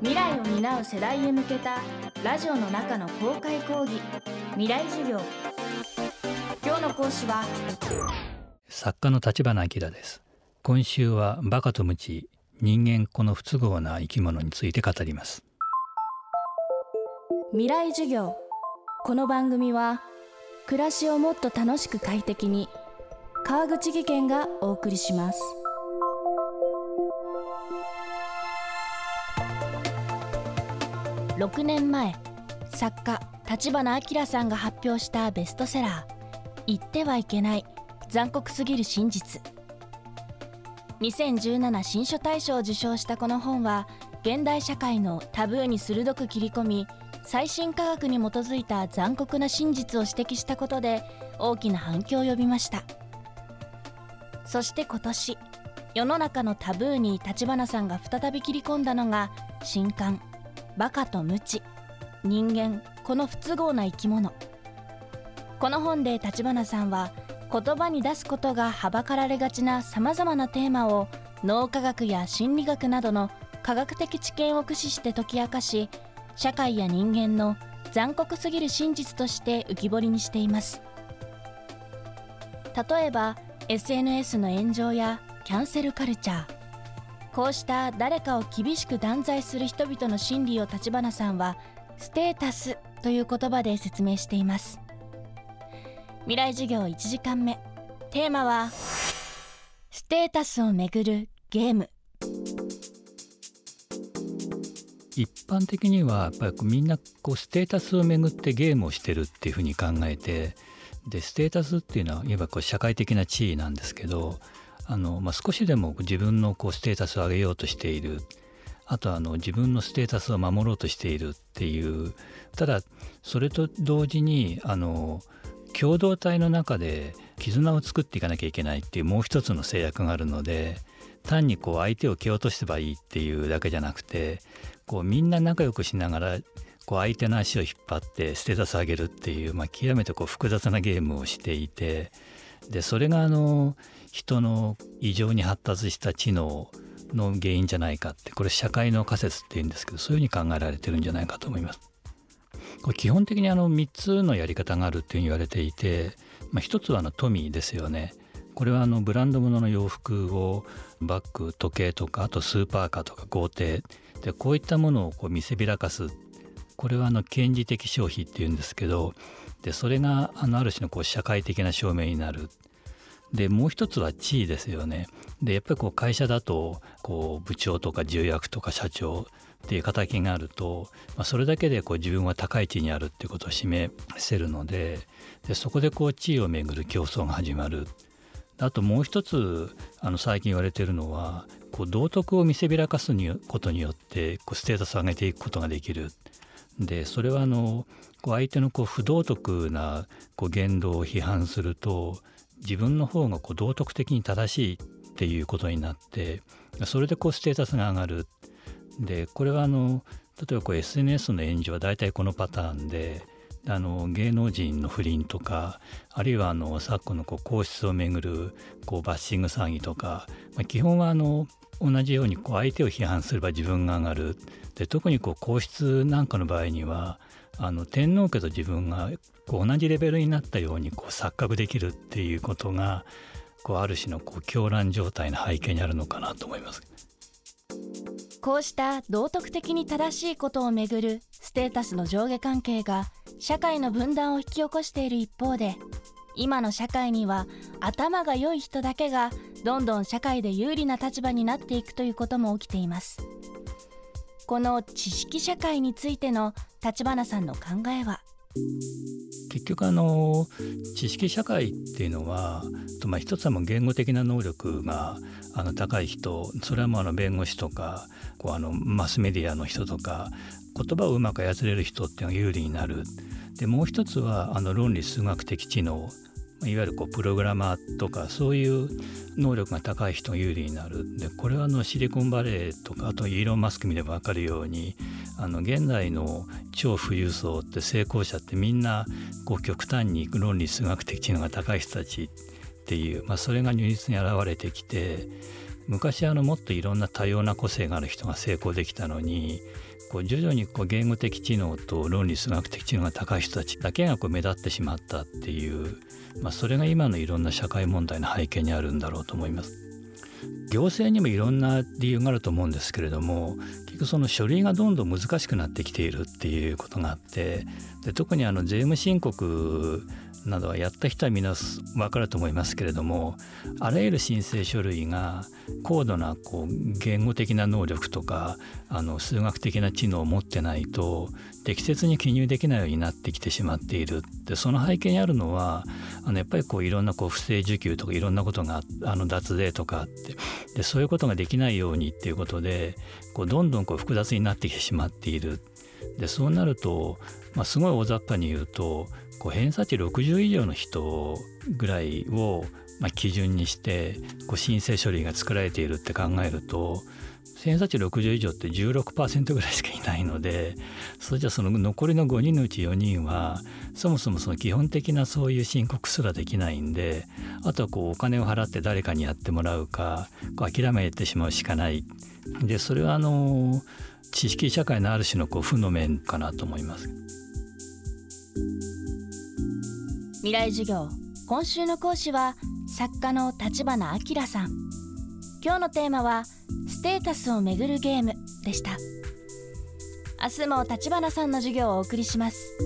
未来を担う世代へ向けたラジオの中の公開講義。未来授業。今日の講師は作家の立花明です。今週はバカとムチ人間この不都合な生き物について語ります。未来授業。この番組は暮らしをもっと楽しく快適に川口義賢がお送りします6年前作家立花明さんが発表したベストセラー「言ってはいけない残酷すぎる真実」2017新書大賞を受賞したこの本は現代社会のタブーに鋭く切り込み最新科学に基づいた残酷な真実を指摘したことで大きな反響を呼びました。そして今年世の中のタブーに立花さんが再び切り込んだのが新刊「バカと無知人間この不都合な生き物」この本で立花さんは言葉に出すことがはばかられがちなさまざまなテーマを脳科学や心理学などの科学的知見を駆使して解き明かし社会や人間の残酷すぎる真実として浮き彫りにしています。例えば SNS の炎上やキャンセルカルチャー。こうした誰かを厳しく断罪する人々の心理を立花さんはステータスという言葉で説明しています。未来授業1時間目。テーマはステータスをめぐるゲーム。一般的にはやっぱりみんなこうステータスをめぐってゲームをしてるっていうふうに考えてでステータスっていうのはいわばこう社会的な地位なんですけどあの、まあ、少しでも自分のこうステータスを上げようとしている。あとあの自分のステータスを守ろうとしているっていう。ただそれと同時にあの共同体の中で絆を作っていかなきゃいけないっていうもう一つの制約があるので単にこう相手を蹴落とせばいいっていうだけじゃなくてこうみんな仲良くしながらこう相手の足を引っ張ってステータス上げるっていう、まあ、極めてこう複雑なゲームをしていて。でそれがあの人の異常に発達した知能の原因じゃないかってこれ社会の仮説っていうんですけどそういうふうに考えられてるんじゃないかと思います。これ基本的にあの3つのやり方があるっていうふうに言われていて、まあ、1つはあの富ですよね。これはあのブランド物の洋服をバッグ時計とかあとスーパーカーとか豪邸でこういったものをこう見せびらかすこれはあの権利的消費っていうんですけどでそれがあのある種のこう社会的な証明になる。でもう一つは地位ですよね。でやっぱりこう会社だとこう部長とか重役とか社長っていう形があると、まあ、それだけでこう自分は高い地位にあるっていうことを示せるのででそこでこう地位をめぐる競争が始まる。あともう一つあの最近言われてるのはこう道徳を見せびらかすことによってこうステータスを上げていくことができる。でそれはあのこう相手のこう不道徳なこう言動を批判すると自分の方がこう道徳的に正しいっていうことになってそれでこうステータスが上がる。でこれはあの例えばこう SNS の炎上は大体このパターンであの芸能人の不倫とかあるいはあの昨今のこう皇室をめぐるこうバッシング騒ぎとか、まあ、基本はあの同じようにこう相手を批判すれば自分が上がるで特にこう皇室なんかの場合にはあの天皇家と自分がこう同じレベルになったようにこう錯覚できるっていうことがこうある種のこう狂乱状態の背景にあるのかなと思います。こうした道徳的に正しいことをめぐるステータスの上下関係が社会の分断を引き起こしている一方で今の社会には頭が良い人だけがどんどん社会で有利な立場になっていくということも起きています。この知識社会についての立花さんの考えは？結局あの知識社会っていうのは、まあ、一つはもう言語的な能力があの高い人それはもうあの弁護士とかこうあのマスメディアの人とか言葉をうまく操れる人っていうのが有利になる。でもう一つはあの論理数学的知能いわゆるこうプログラマーとかそういう能力が高い人が有利になる。でこれはあのシリコンバレーとかあとイーロン・マスク見れば分かるようにあの現代の超富裕層って成功者ってみんなこう極端に論理数学的知能が高い人たちっていう、まあ、それが如実に現れてきて昔あのもっといろんな多様な個性がある人が成功できたのにこう徐々にこう言語的知能と論理数学的知能が高い人たちだけがこう目立ってしまったっていう、まあ、それが今のいろんな社会問題の背景にあるんだろうと思います。行政にもいろんな理由があると思うんですけれども局その書類がどんどん難しくなってきているっていうことがあってで特にあの税務申告などはやった人はみんな分かると思いますけれどもあらゆる申請書類が高度なこう言語的な能力とかあの数学的な知能を持ってないと適切に記入できないようになってきてしまっている。でその背景にあるのはあのやっぱりこういろんなこう不正受給とかいろんなことがあの脱税とかあってでそういうことができないようにっていうことでこうどんどんんこう複雑になってきてしまっている。でそうなると、まあ、すごい大雑把に言うとこう偏差値60以上の人ぐらいをまあ基準にしてこう申請書類が作られているって考えると偏差値60以上って16%ぐらいしかいないのでそれじゃその残りの5人のうち4人はそもそもその基本的なそういう申告すらできないんであとはこうお金を払って誰かにやってもらうかこう諦めてしまうしかない。でそれはあの知識社会のある種のこう負の面かなと思います。未来授業今週の講師は作家の立花明さん。今日のテーマはステータスをめぐるゲームでした。明日も立花さんの授業をお送りします。